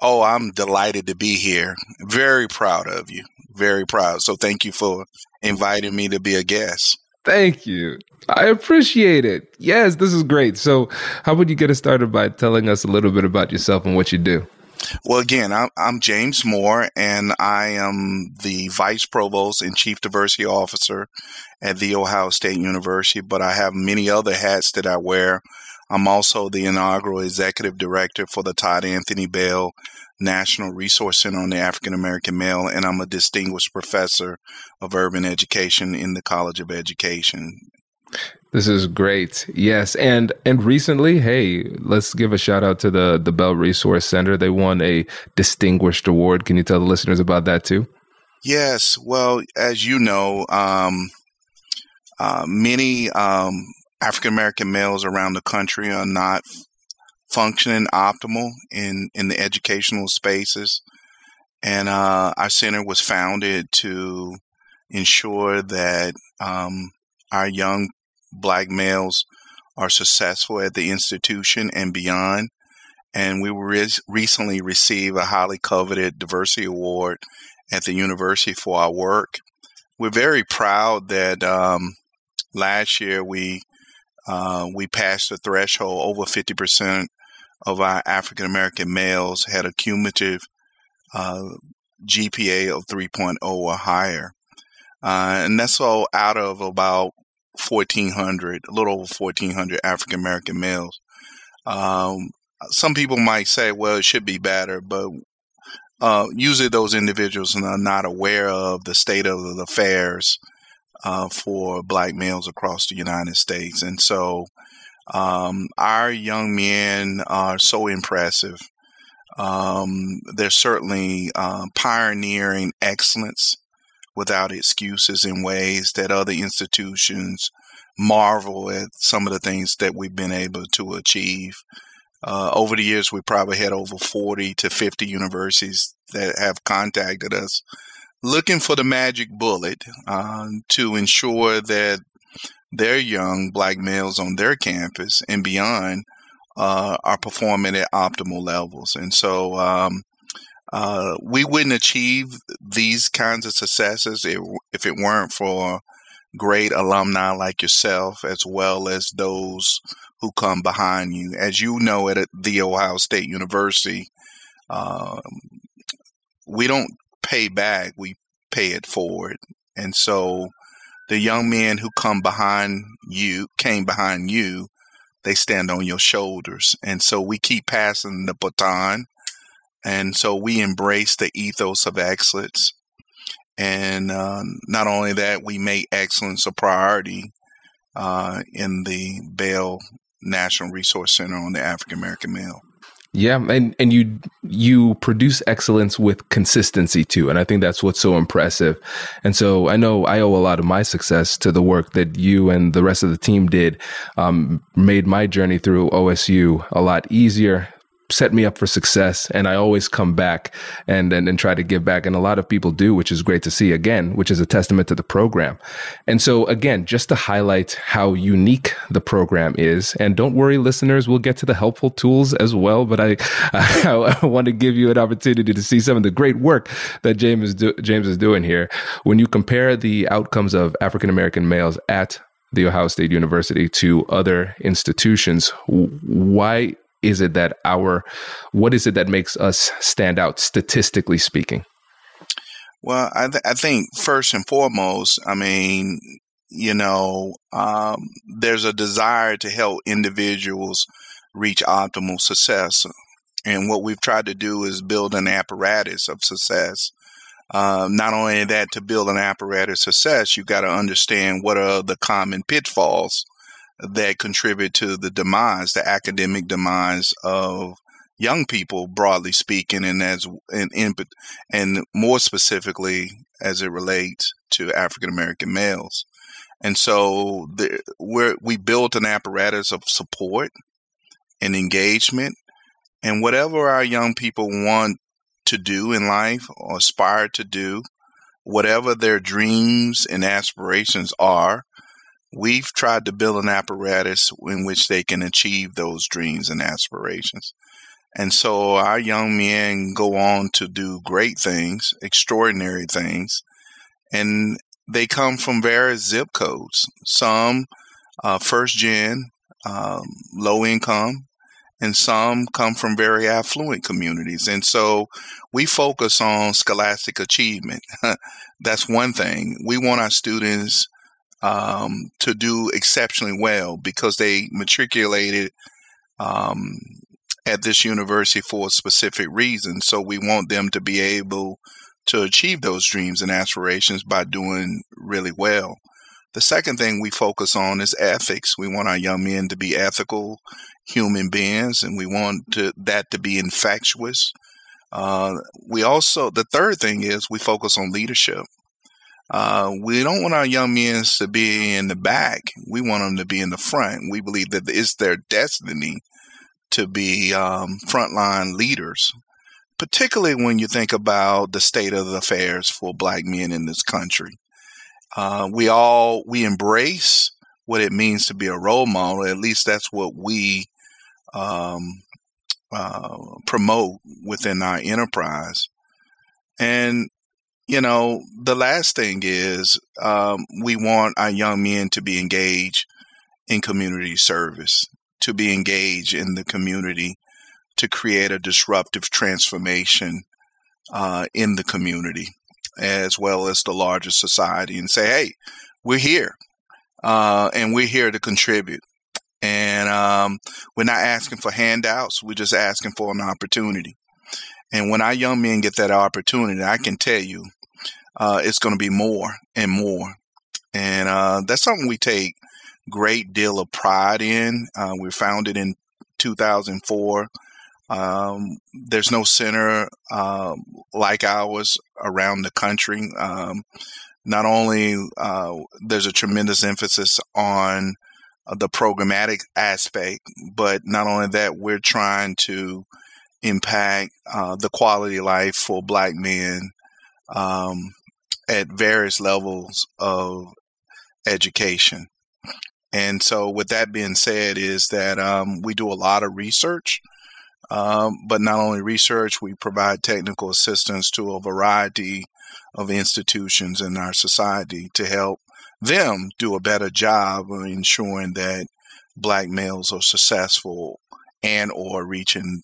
Oh, I'm delighted to be here. Very proud of you. Very proud. So thank you for inviting me to be a guest. Thank you. I appreciate it. Yes, this is great. So, how would you get us started by telling us a little bit about yourself and what you do? Well, again, I'm, I'm James Moore, and I am the Vice Provost and Chief Diversity Officer at The Ohio State University, but I have many other hats that I wear. I'm also the inaugural executive director for the Todd Anthony Bell National Resource Center on the African American Male, and I'm a distinguished professor of urban education in the College of Education. This is great. Yes, and and recently, hey, let's give a shout out to the the Bell Resource Center. They won a distinguished award. Can you tell the listeners about that too? Yes. Well, as you know, um, uh, many um, African American males around the country are not functioning optimal in, in the educational spaces. And uh, our center was founded to ensure that um, our young black males are successful at the institution and beyond. And we re- recently received a highly coveted diversity award at the university for our work. We're very proud that um, last year we uh, we passed the threshold. Over 50% of our African American males had a cumulative uh, GPA of 3.0 or higher. Uh, and that's all out of about 1,400, a little over 1,400 African American males. Um, some people might say, well, it should be better, but uh, usually those individuals are not aware of the state of the affairs uh, for black males across the United States. And so um, our young men are so impressive. Um, they're certainly uh, pioneering excellence without excuses in ways that other institutions marvel at some of the things that we've been able to achieve. Uh, over the years, we probably had over 40 to 50 universities that have contacted us looking for the magic bullet uh, to ensure that their young black males on their campus and beyond uh, are performing at optimal levels. And so um, uh, we wouldn't achieve these kinds of successes if, if it weren't for great alumni like yourself, as well as those who come behind you. As you know, at the Ohio State University, um, we don't pay back, we pay it forward. And so the young men who come behind you, came behind you, they stand on your shoulders. And so we keep passing the baton. And so we embrace the ethos of excellence. And uh, not only that, we make excellence a priority uh, in the Bell National Resource Center on the African American male. Yeah, and and you you produce excellence with consistency too, and I think that's what's so impressive. And so I know I owe a lot of my success to the work that you and the rest of the team did. Um, made my journey through OSU a lot easier, set me up for success and I always come back and, and and try to give back and a lot of people do which is great to see again which is a testament to the program. And so again just to highlight how unique the program is and don't worry listeners we'll get to the helpful tools as well but I I, I want to give you an opportunity to see some of the great work that James is do, James is doing here when you compare the outcomes of African American males at the Ohio State University to other institutions. Why is it that our what is it that makes us stand out statistically speaking? Well, I, th- I think first and foremost, I mean, you know, um, there's a desire to help individuals reach optimal success. And what we've tried to do is build an apparatus of success. Um, not only that, to build an apparatus of success, you've got to understand what are the common pitfalls that contribute to the demise, the academic demise of young people, broadly speaking, and as and and more specifically as it relates to African American males. And so the, we we built an apparatus of support and engagement, and whatever our young people want to do in life or aspire to do, whatever their dreams and aspirations are, we've tried to build an apparatus in which they can achieve those dreams and aspirations. And so our young men go on to do great things, extraordinary things, and they come from various zip codes. Some uh, first gen, um, low income, and some come from very affluent communities. And so we focus on scholastic achievement. That's one thing. We want our students um, to do exceptionally well because they matriculated um, at this university for a specific reason. So we want them to be able to achieve those dreams and aspirations by doing really well. The second thing we focus on is ethics. We want our young men to be ethical human beings, and we want to, that to be infectious. Uh, we also, the third thing is we focus on leadership. Uh, we don't want our young men to be in the back. We want them to be in the front. We believe that it's their destiny to be um, frontline leaders, particularly when you think about the state of affairs for black men in this country. Uh, we all we embrace what it means to be a role model. At least that's what we um, uh, promote within our enterprise. And you know, the last thing is um, we want our young men to be engaged in community service, to be engaged in the community, to create a disruptive transformation uh, in the community as well as the larger society and say, hey, we're here uh, and we're here to contribute. And um, we're not asking for handouts, we're just asking for an opportunity. And when our young men get that opportunity, I can tell you uh, it's going to be more and more. And uh, that's something we take great deal of pride in. Uh, we founded in 2004. Um, there's no center uh, like ours around the country. Um, not only uh, there's a tremendous emphasis on uh, the programmatic aspect, but not only that, we're trying to impact uh, the quality of life for Black men um, at various levels of education. And so, with that being said, is that um, we do a lot of research, um, but not only research, we provide technical assistance to a variety of institutions in our society to help them do a better job of ensuring that black males are successful and or reaching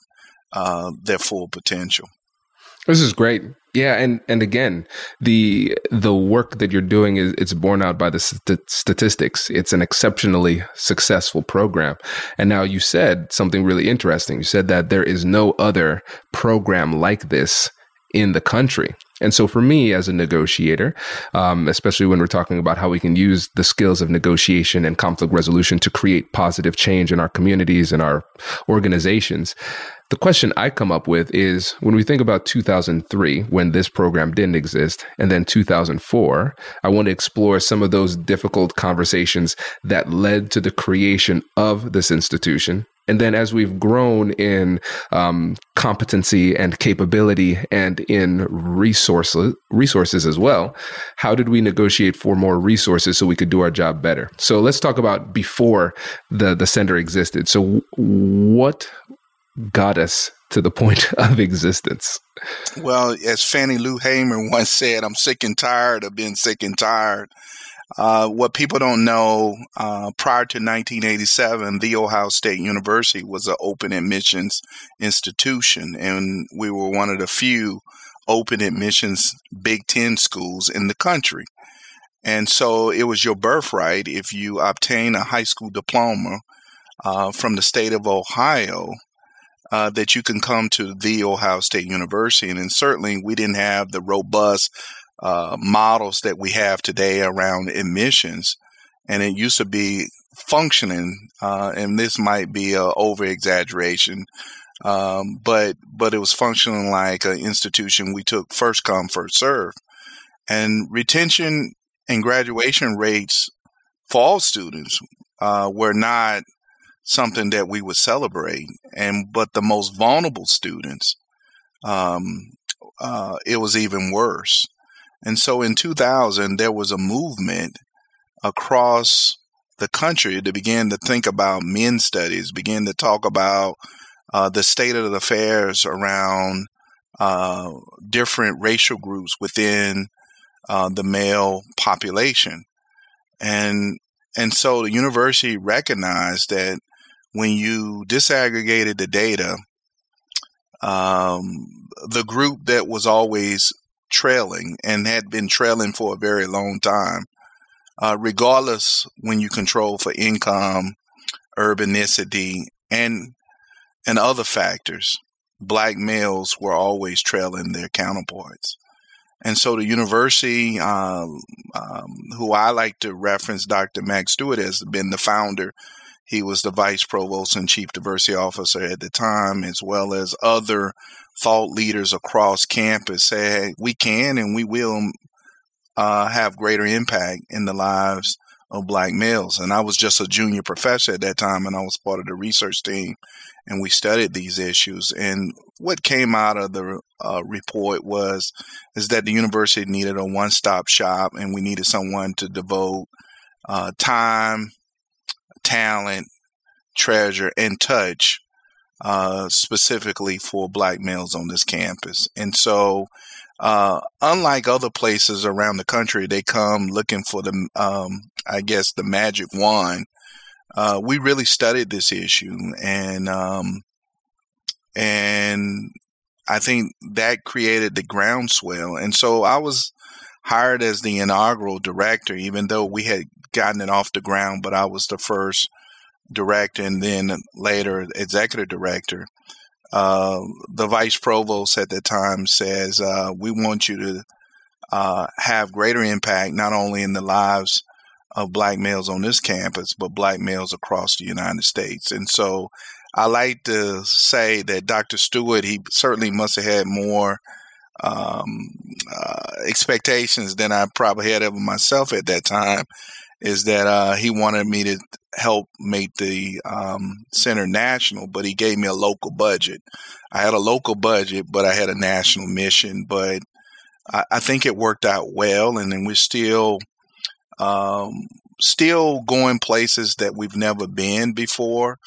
uh, their full potential. This is great. Yeah, and and again, the the work that you're doing is it's borne out by the st- statistics. It's an exceptionally successful program. And now you said something really interesting. You said that there is no other program like this in the country. And so, for me as a negotiator, um, especially when we're talking about how we can use the skills of negotiation and conflict resolution to create positive change in our communities and our organizations, the question I come up with is when we think about 2003, when this program didn't exist, and then 2004, I want to explore some of those difficult conversations that led to the creation of this institution And then as we've grown in um, competency and capability and in resources, resources as well, how did we negotiate for more resources so we could do our job better? So let's talk about before the, the center existed. So what us to the point of existence? Well, as Fannie Lou Hamer once said, I'm sick and tired of being sick and tired. Uh, what people don't know, uh, prior to 1987, The Ohio State University was an open admissions institution, and we were one of the few open admissions Big Ten schools in the country. And so it was your birthright if you obtain a high school diploma uh, from the state of Ohio uh, that you can come to the Ohio State University. And, and certainly we didn't have the robust uh, models that we have today around admissions. And it used to be functioning, uh, and this might be a over exaggeration, um, but but it was functioning like an institution we took first come first serve, and retention and graduation rates for all students uh, were not something that we would celebrate, and but the most vulnerable students, um, uh, it was even worse. And so in 2000, there was a movement across the country to begin to think about men studies, begin to talk about uh, the state of the affairs around uh, different racial groups within uh, the male population. And and so the university recognized that when you disaggregated the data, um, the group that was always trailing and had been trailing for a very long time. Uh, regardless, when you control for income, urbanicity, and and other factors, black males were always trailing their counterparts. And so the university, um, um, who I like to reference, Dr. Mac Stewart, has been the founder. He was the vice provost and chief diversity officer at the time, as well as other thought leaders across campus said, we can and we will uh, have greater impact in the lives of black males. And I was just a junior professor at that time, and I was part of the research team, and we studied these issues. And what came out of the uh, report was is that the university needed a one-stop shop, and we needed someone to devote uh, time, talent, treasure, and touch uh, specifically for black males on this campus. And so, uh, unlike other places around the country, they come looking for the, um, I guess, the magic wand. Uh, we really studied this issue, and um, and I think that created the groundswell. And so I was hired as the inaugural director, even though we had gotten it off the ground, but I was the first director and then later executive director. Uh, the vice provost at the time says, uh, We want you to uh, have greater impact not only in the lives of black males on this campus, but black males across the United States. And so I like to say that Dr. Stewart, he certainly must have had more um, uh, expectations than I probably had of myself at that time is that uh, he wanted me to help make the um, center national, but he gave me a local budget. I had a local budget, but I had a national mission. But I, I think it worked out well, and then we're still um, still going places that we've never been before.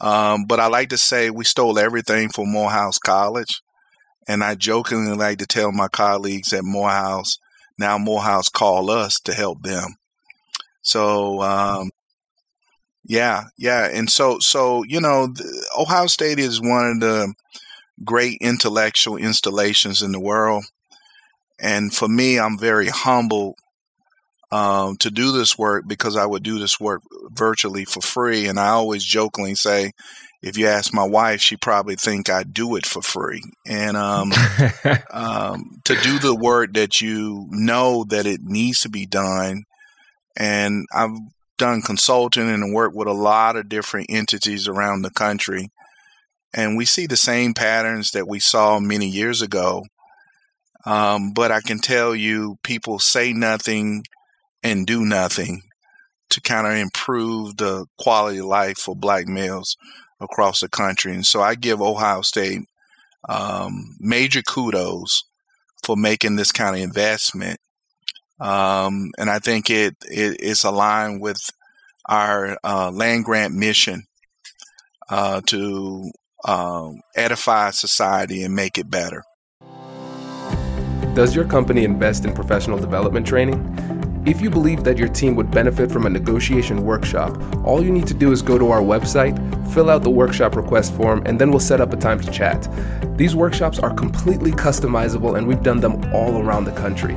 Um, but I like to say we stole everything from Morehouse College, and I jokingly like to tell my colleagues at Morehouse now Morehouse call us to help them. So um, yeah, yeah, and so so you know, Ohio State is one of the great intellectual installations in the world, and for me, I'm very humbled um, to do this work because I would do this work virtually for free, and I always jokingly say. If you ask my wife, she probably think I do it for free. And um, um, to do the work that you know that it needs to be done, and I've done consulting and worked with a lot of different entities around the country. And we see the same patterns that we saw many years ago. Um, but I can tell you, people say nothing and do nothing to kind of improve the quality of life for black males across the country. And so I give Ohio State um, major kudos for making this kind of investment. Um, and I think it, it is aligned with our uh, land grant mission uh, to um, edify society and make it better. Does your company invest in professional development training? If you believe that your team would benefit from a negotiation workshop, all you need to do is go to our website, fill out the workshop request form, and then we'll set up a time to chat. These workshops are completely customizable and we've done them all around the country.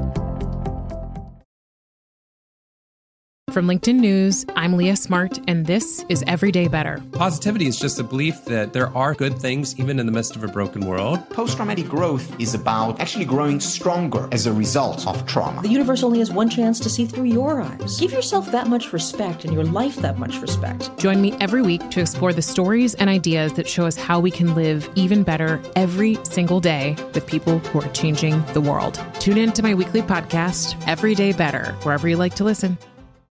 From LinkedIn News, I'm Leah Smart, and this is Everyday Better. Positivity is just a belief that there are good things even in the midst of a broken world. Post traumatic growth is about actually growing stronger as a result of trauma. The universe only has one chance to see through your eyes. Give yourself that much respect and your life that much respect. Join me every week to explore the stories and ideas that show us how we can live even better every single day with people who are changing the world. Tune in to my weekly podcast, Everyday Better, wherever you like to listen.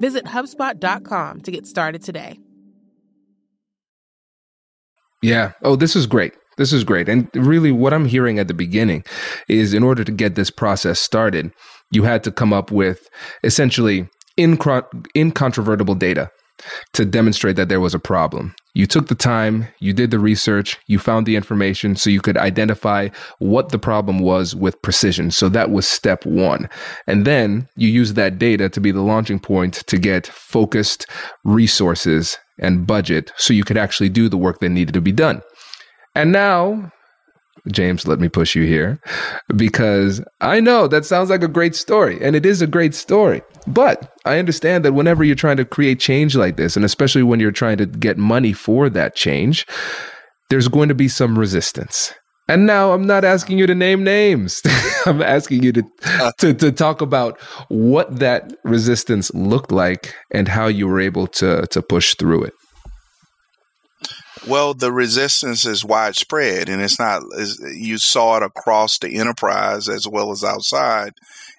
Visit HubSpot.com to get started today. Yeah. Oh, this is great. This is great. And really, what I'm hearing at the beginning is in order to get this process started, you had to come up with essentially incontrovertible data to demonstrate that there was a problem. You took the time, you did the research, you found the information so you could identify what the problem was with precision. So that was step one. And then you use that data to be the launching point to get focused resources and budget so you could actually do the work that needed to be done. And now James, let me push you here because I know that sounds like a great story and it is a great story. But I understand that whenever you're trying to create change like this, and especially when you're trying to get money for that change, there's going to be some resistance. And now I'm not asking you to name names. I'm asking you to, uh. to, to talk about what that resistance looked like and how you were able to to push through it. Well, the resistance is widespread, and it's not. You saw it across the enterprise as well as outside.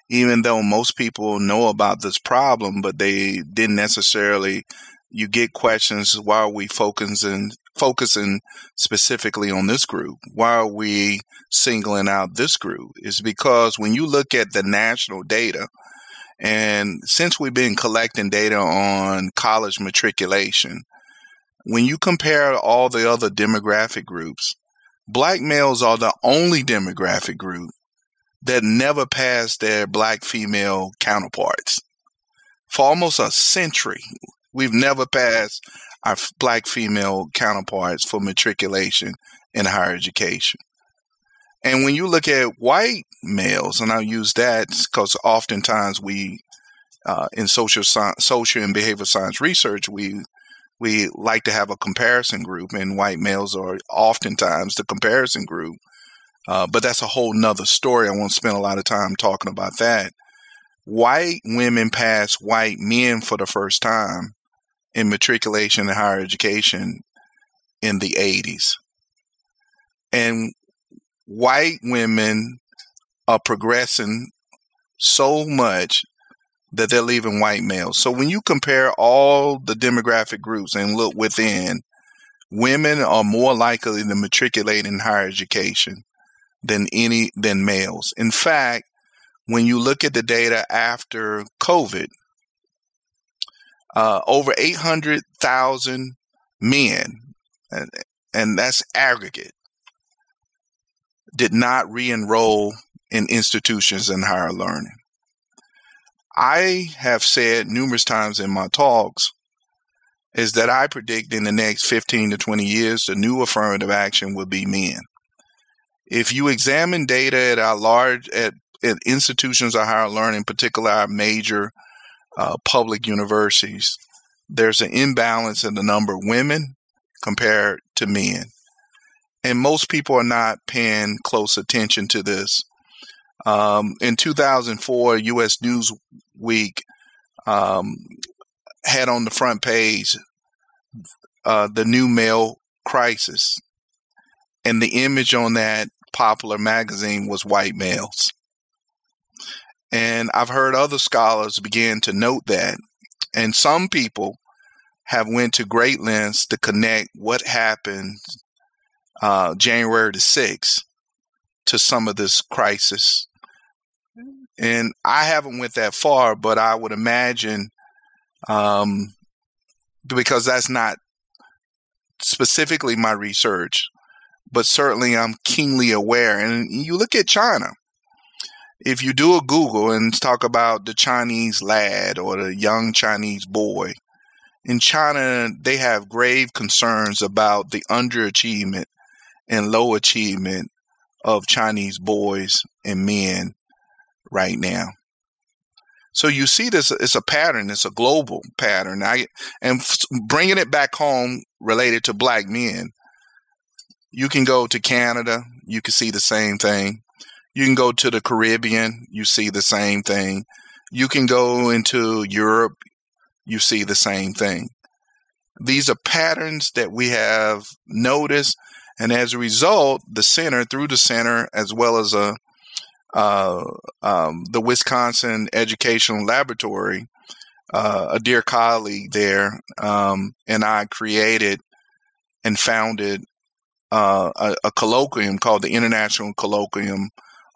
Even though most people know about this problem, but they didn't necessarily. You get questions: Why are we focusing focusing specifically on this group? Why are we singling out this group? Is because when you look at the national data, and since we've been collecting data on college matriculation, when you compare all the other demographic groups, black males are the only demographic group that never passed their black female counterparts. For almost a century, we've never passed our black female counterparts for matriculation in higher education. And when you look at white males, and I'll use that because oftentimes we, uh, in social science, social and behavioral science research, we we like to have a comparison group, and white males are oftentimes the comparison group. Uh, but that's a whole nother story. I won't spend a lot of time talking about that. White women pass white men for the first time in matriculation and higher education in the 80s. And white women are progressing so much that they're leaving white males. So when you compare all the demographic groups and look within, women are more likely to matriculate in higher education than any than males. In fact, when you look at the data after COVID, uh, over 800,000 men, and, and that's aggregate, did not re enroll in institutions and higher learning. I have said numerous times in my talks is that I predict in the next 15 to 20 years, the new affirmative action will be men. If you examine data at our large, at, at institutions of higher learning, particularly our major uh, public universities, there's an imbalance in the number of women compared to men. And most people are not paying close attention to this. Um, in 2004, U.S. Newsweek um, had on the front page uh, the new male crisis, and the image on that popular magazine was white males. And I've heard other scholars begin to note that, and some people have went to great lengths to connect what happened uh, January the 6th to some of this crisis. And I haven't went that far, but I would imagine um, because that's not specifically my research, but certainly I'm keenly aware. And you look at China. If you do a Google and talk about the Chinese lad or the young Chinese boy, in China, they have grave concerns about the underachievement and low achievement of Chinese boys and men right now. So you see this, it's a pattern, it's a global pattern. I, and bringing it back home related to black men, you can go to Canada, you can see the same thing. You can go to the Caribbean, you see the same thing. You can go into Europe, you see the same thing. These are patterns that we have noticed, and as a result, the center, through the center, as well as a uh, um, the Wisconsin Educational Laboratory, uh, a dear colleague there, um, and I created and founded uh, a, a, colloquium called the International Colloquium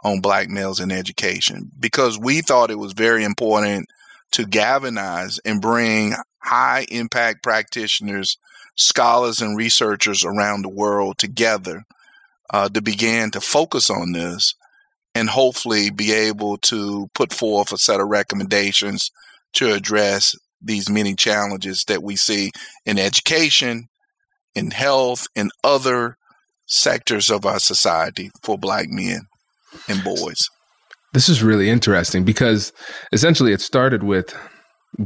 on Black Males in Education because we thought it was very important to galvanize and bring high impact practitioners, scholars, and researchers around the world together uh, to begin to focus on this and hopefully be able to put forth a set of recommendations to address these many challenges that we see in education, in health, in other sectors of our society for black men and boys. This is really interesting because essentially it started with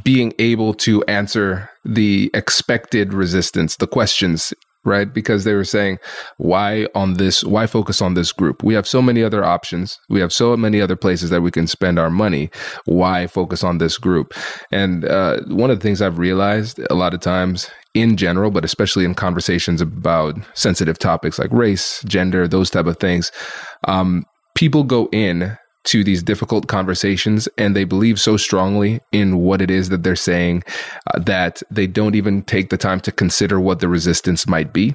being able to answer the expected resistance, the questions right? Because they were saying, why on this, why focus on this group? We have so many other options. We have so many other places that we can spend our money. Why focus on this group? And uh, one of the things I've realized a lot of times in general, but especially in conversations about sensitive topics like race, gender, those type of things, um, people go in to these difficult conversations and they believe so strongly in what it is that they're saying uh, that they don't even take the time to consider what the resistance might be.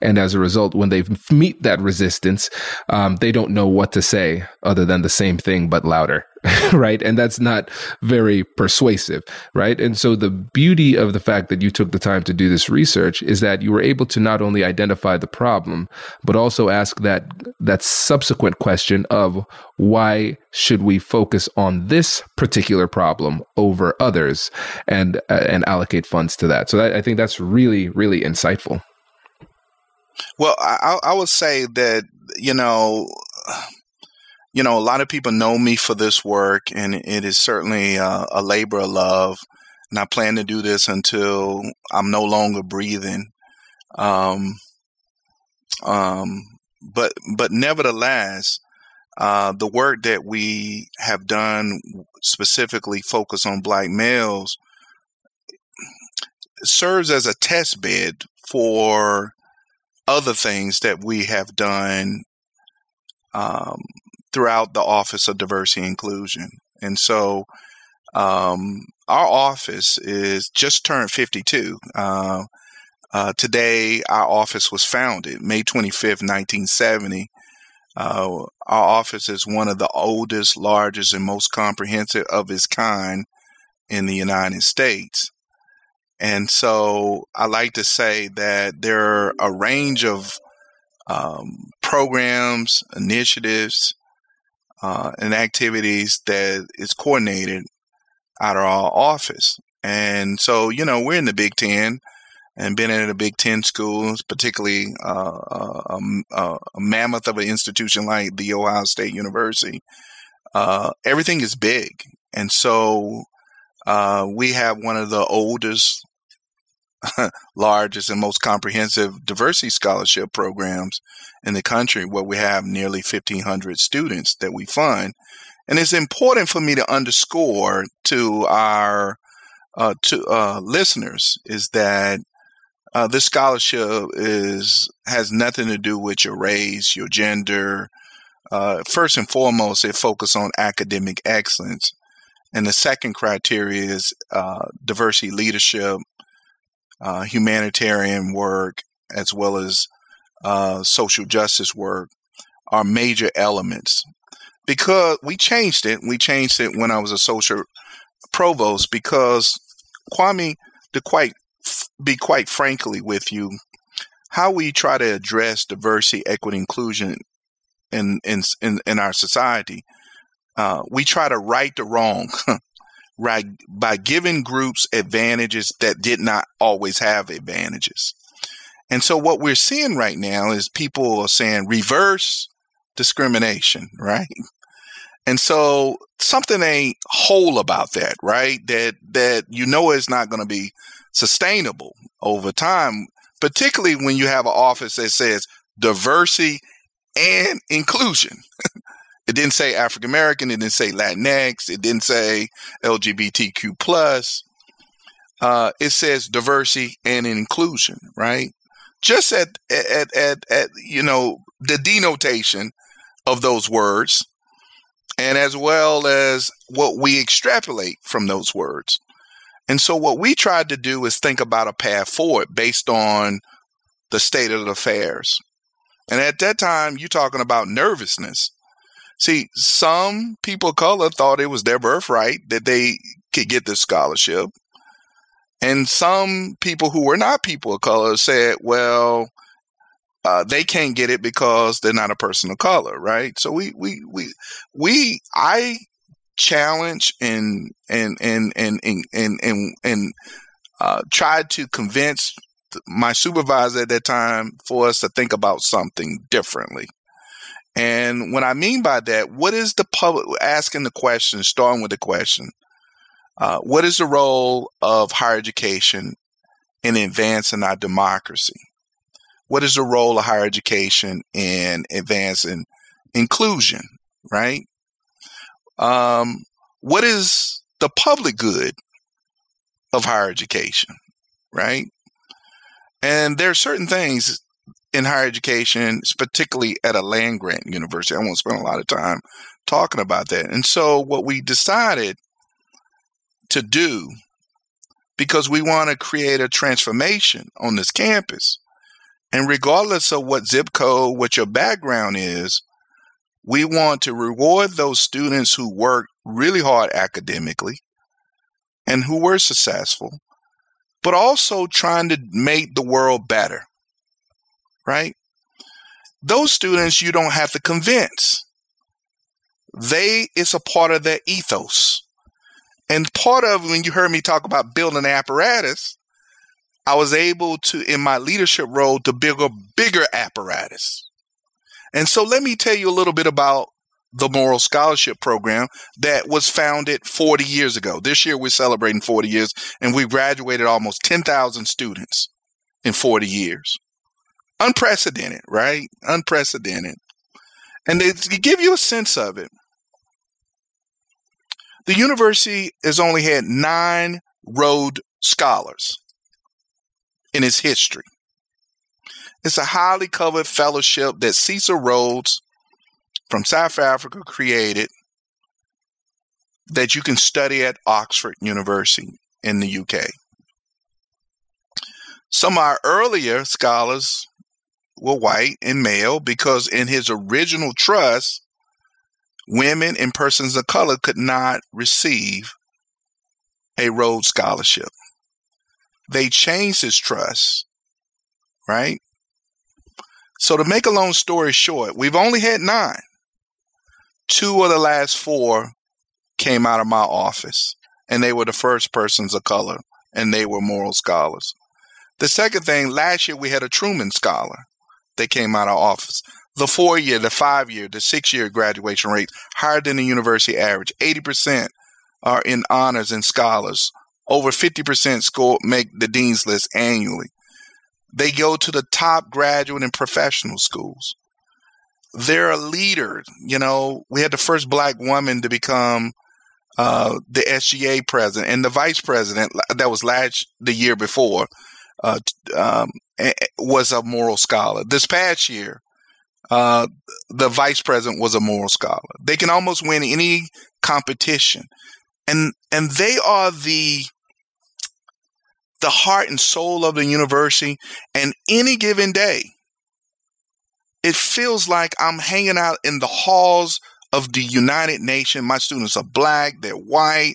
And as a result, when they meet that resistance, um, they don't know what to say other than the same thing but louder, right? And that's not very persuasive, right? And so the beauty of the fact that you took the time to do this research is that you were able to not only identify the problem, but also ask that that subsequent question of why should we focus on this particular problem over others and uh, and allocate funds to that. So that, I think that's really really insightful. Well, I, I would say that you know, you know, a lot of people know me for this work, and it is certainly uh, a labor of love. And I plan to do this until I'm no longer breathing. Um, um, but but nevertheless, uh, the work that we have done specifically focus on black males serves as a test bed for other things that we have done um, throughout the Office of Diversity and Inclusion. And so um, our office is just turned 52. Uh, uh, today, our office was founded May 25th, 1970. Uh, our office is one of the oldest, largest, and most comprehensive of its kind in the United States. And so I like to say that there are a range of um, programs, initiatives, uh, and activities that is coordinated out of our office. And so, you know, we're in the Big Ten and been in the Big Ten schools, particularly uh, a, a, a, mammoth of an institution like the Ohio State University. Uh, everything is big. And so uh, we have one of the oldest, largest, and most comprehensive diversity scholarship programs in the country, where we have nearly 1,500 students that we fund. And it's important for me to underscore to our uh, to uh, listeners is that uh, this scholarship is has nothing to do with your race, your gender. Uh, first and foremost, it focuses on academic excellence, and the second criteria is uh, diversity leadership, uh, humanitarian work, as well as social justice work, are major elements because we changed it. We changed it when I was a social provost because Kwame, to quite be quite frankly with you, how we try to address diversity, equity, inclusion in in in, in our society, uh, we try to right the wrong, right by giving groups advantages that did not always have advantages. And so what we're seeing right now is people are saying reverse discrimination, right? And so something ain't whole about that, right? That that you know is not going to be sustainable over time, particularly when you have an office that says diversity and inclusion. it didn't say African American, it didn't say Latinx, it didn't say LGBTQ plus. Uh, it says diversity and inclusion, right? Just at, at at at you know the denotation of those words and as well as what we extrapolate from those words. And so, what we tried to do is think about a path forward based on the state of affairs. And at that time, you're talking about nervousness. See, some people of color thought it was their birthright that they could get this scholarship. And some people who were not people of color said, well, uh, they can't get it because they're not a person of color, right? So we we we we I challenge and and and and and and and, and uh, tried to convince my supervisor at that time for us to think about something differently. And what I mean by that, what is the public asking the question, starting with the question, uh, what is the role of higher education in advancing our democracy? what is the role of higher education in advancing inclusion, right? Um, what is the public good of higher education, right? And there are certain things in higher education, particularly at a land grant university. I won't spend a lot of time talking about that. And so, what we decided to do, because we want to create a transformation on this campus, and regardless of what zip code, what your background is, we want to reward those students who work really hard academically and who were successful, but also trying to make the world better, right? Those students you don't have to convince. They, it's a part of their ethos. And part of when you heard me talk about building apparatus, I was able to, in my leadership role, to build a bigger apparatus. And so let me tell you a little bit about the Morrill Scholarship Program that was founded 40 years ago. This year we're celebrating 40 years, and we graduated almost 10,000 students in 40 years. Unprecedented, right? Unprecedented. And to give you a sense of it, the university has only had nine Rhodes Scholars in its history. It's a highly covered fellowship that Cecil Rhodes from South Africa created that you can study at Oxford University in the UK. Some of our earlier scholars were white and male because in his original trust, women and persons of color could not receive a Rhodes Scholarship they changed his trust, right? So to make a long story short, we've only had nine. two of the last four came out of my office, and they were the first persons of color, and they were Morrill scholars. The second thing, last year we had a Truman Scholar that came out of office. The four year, the five year, the six year graduation rates higher than the university average. 80% are in honors and scholars. Over 50% score make the dean's list annually. They go to the top graduate and professional schools. They're a leader. You know, we had the first black woman to become uh, the SGA president and the vice president that was last the year before uh, um, was a Morrill scholar. This past year, uh, the vice president was a Morrill scholar. They can almost win any competition, and and they are the the heart and soul of the university. And any given day, it feels like I'm hanging out in the halls of the United Nations. My students are black, they're white,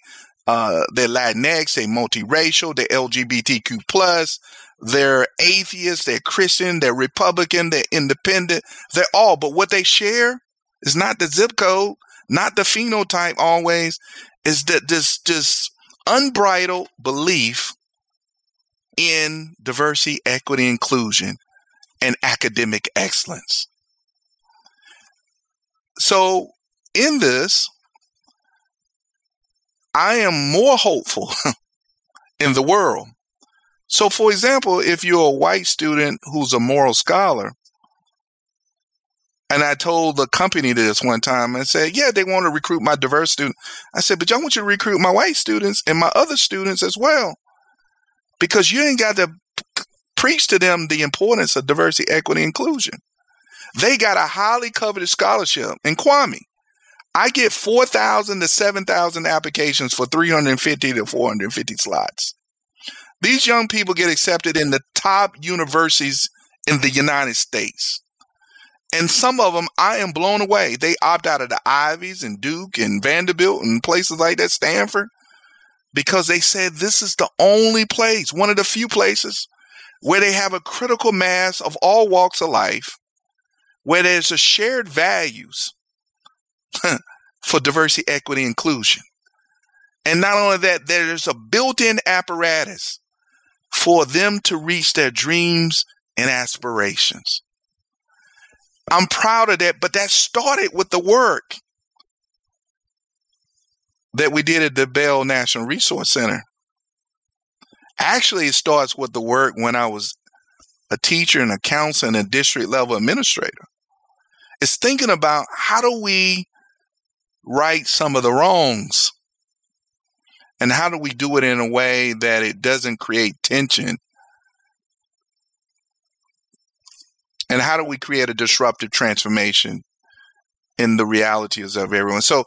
uh, they're Latinx, they're multiracial, they're LGBTQ plus, they're atheists, they're Christian, they're Republican, they're independent, they're all. But what they share is not the zip code, not the phenotype always, is that this this unbridled belief in diversity, equity, inclusion, and academic excellence. So in this, I am more hopeful in the world. So, for example, if you're a white student who's a Morrill scholar, and I told the company this one time and said, Yeah, they want to recruit my diverse student. I said, But y'all want you to recruit my white students and my other students as well. Because you ain't got to preach to them the importance of diversity, equity, inclusion. They got a highly coveted scholarship in Kwame. I get 4,000 to 7,000 applications for 350 to 450 slots. These young people get accepted in the top universities in the United States. And some of them, I am blown away. They opt out of the Ivies and Duke and Vanderbilt and places like that, Stanford, because they said this is the only place, one of the few places where they have a critical mass of all walks of life, where there's a shared values for diversity, equity, inclusion. And not only that, there's a built in apparatus for them to reach their dreams and aspirations. I'm proud of that, but that started with the work that we did at the Bell National Resource Center. Actually, it starts with the work when I was a teacher and a counselor and a district level administrator. It's thinking about how do we right some of the wrongs and how do we do it in a way that it doesn't create tension? And how do we create a disruptive transformation in the realities of everyone? So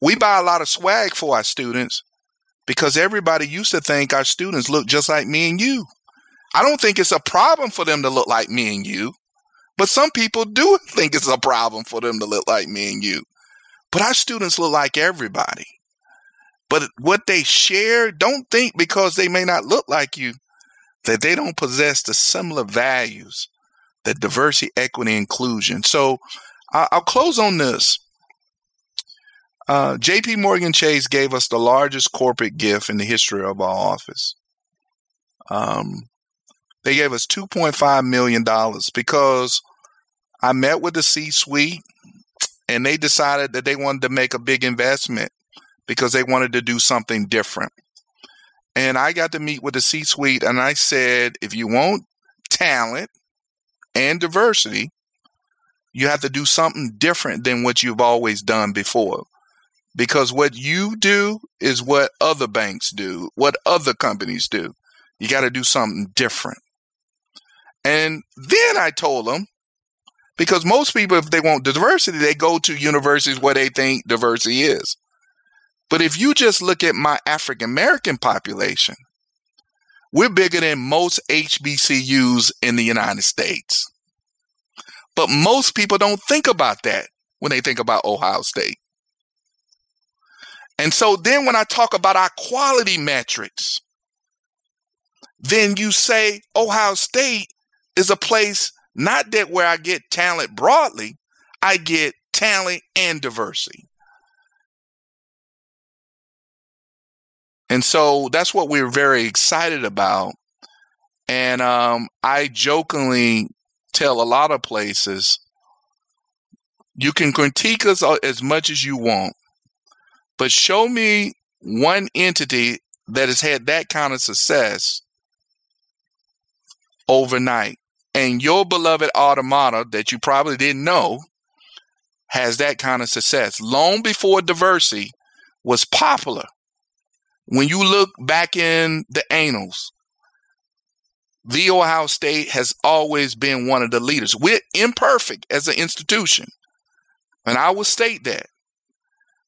we buy a lot of swag for our students because everybody used to think our students look just like me and you. I don't think it's a problem for them to look like me and you, but some people do think it's a problem for them to look like me and you. But our students look like everybody. But what they share, don't think because they may not look like you that they don't possess the similar values that diversity, equity, inclusion. So I'll close on this. Uh, JP Morgan Chase gave us the largest corporate gift in the history of our office. Um, they gave us $2.5 million because I met with the C suite and they decided that they wanted to make a big investment because they wanted to do something different. And I got to meet with the C suite and I said, if you want talent and diversity, you have to do something different than what you've always done before. Because what you do is what other banks do, what other companies do. You got to do something different. And then I told them, because most people, if they want diversity, they go to universities where they think diversity is. But if you just look at my African American population, we're bigger than most HBCUs in the United States. But most people don't think about that when they think about Ohio State. And so then when I talk about our quality metrics, then you say Ohio State is a place not that where I get talent broadly, I get talent, and diversity. And so that's what we're very excited about. And um, I jokingly tell a lot of places you can critique us as much as you want, but show me one entity that has had that kind of success overnight. And your beloved alma mater that you probably didn't know has that kind of success. Long before diversity was popular. When you look back in the annals, the Ohio State has always been one of the leaders. We're imperfect as an institution. And I will state that.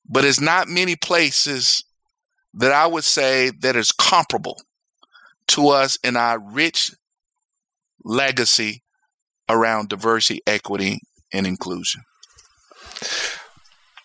But it's not many places that I would say that is comparable to us in our rich legacy around diversity, equity, and inclusion.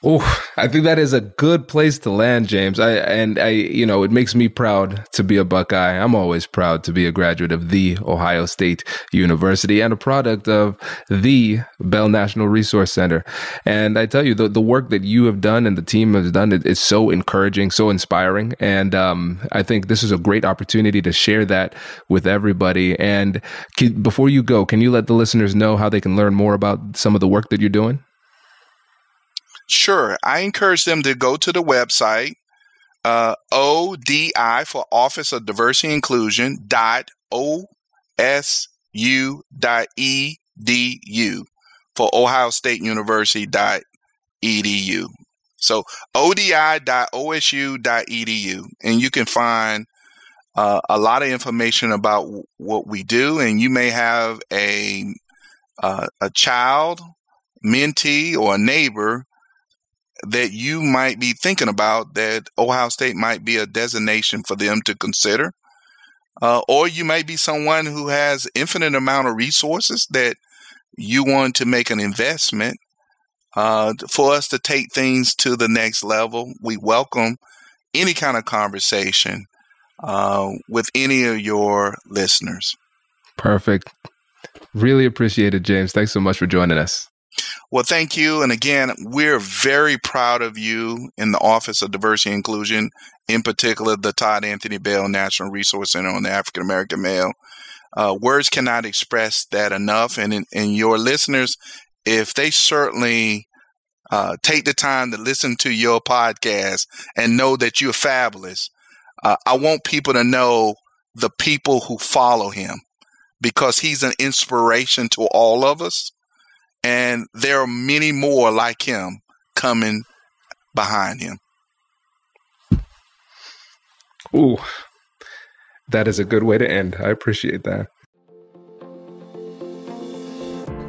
Oh, I think that is a good place to land, James. I and I, you know, it makes me proud to be a Buckeye. I'm always proud to be a graduate of the Ohio State University and a product of the Bell National Resource Center. And I tell you, the the work that you have done and the team has done is, so encouraging, so inspiring. And um, I think this is a great opportunity to share that with everybody. And can, before you go, can you let the listeners know how they can learn more about some of the work that you're doing? Sure. I encourage them to go to the website, uh, ODI for Office of Diversity Inclusion dot OSU dot edu for Ohio State University dot edu. So ODI dot OSU dot edu. And you can find uh, a lot of information about w- what we do. And you may have a, uh, a child, mentee, or a neighbor that you might be thinking about that Ohio State might be a designation for them to consider. Uh, or you may be someone who has infinite amount of resources that you want to make an investment uh, for us to take things to the next level. We welcome any kind of conversation uh, with any of your listeners. Perfect. Really appreciate it, James. Thanks so much for joining us. Well, thank you. And again, we're very proud of you in the Office of Diversity and Inclusion, in particular, the Todd Anthony Bell National Resource Center on the African American male. Uh, words cannot express that enough. And, and your listeners, if they certainly uh, take the time to listen to your podcast and know that you're fabulous, uh, I want people to know the people who follow him because he's an inspiration to all of us. And there are many more like him coming behind him. Ooh, that is a good way to end. I appreciate that.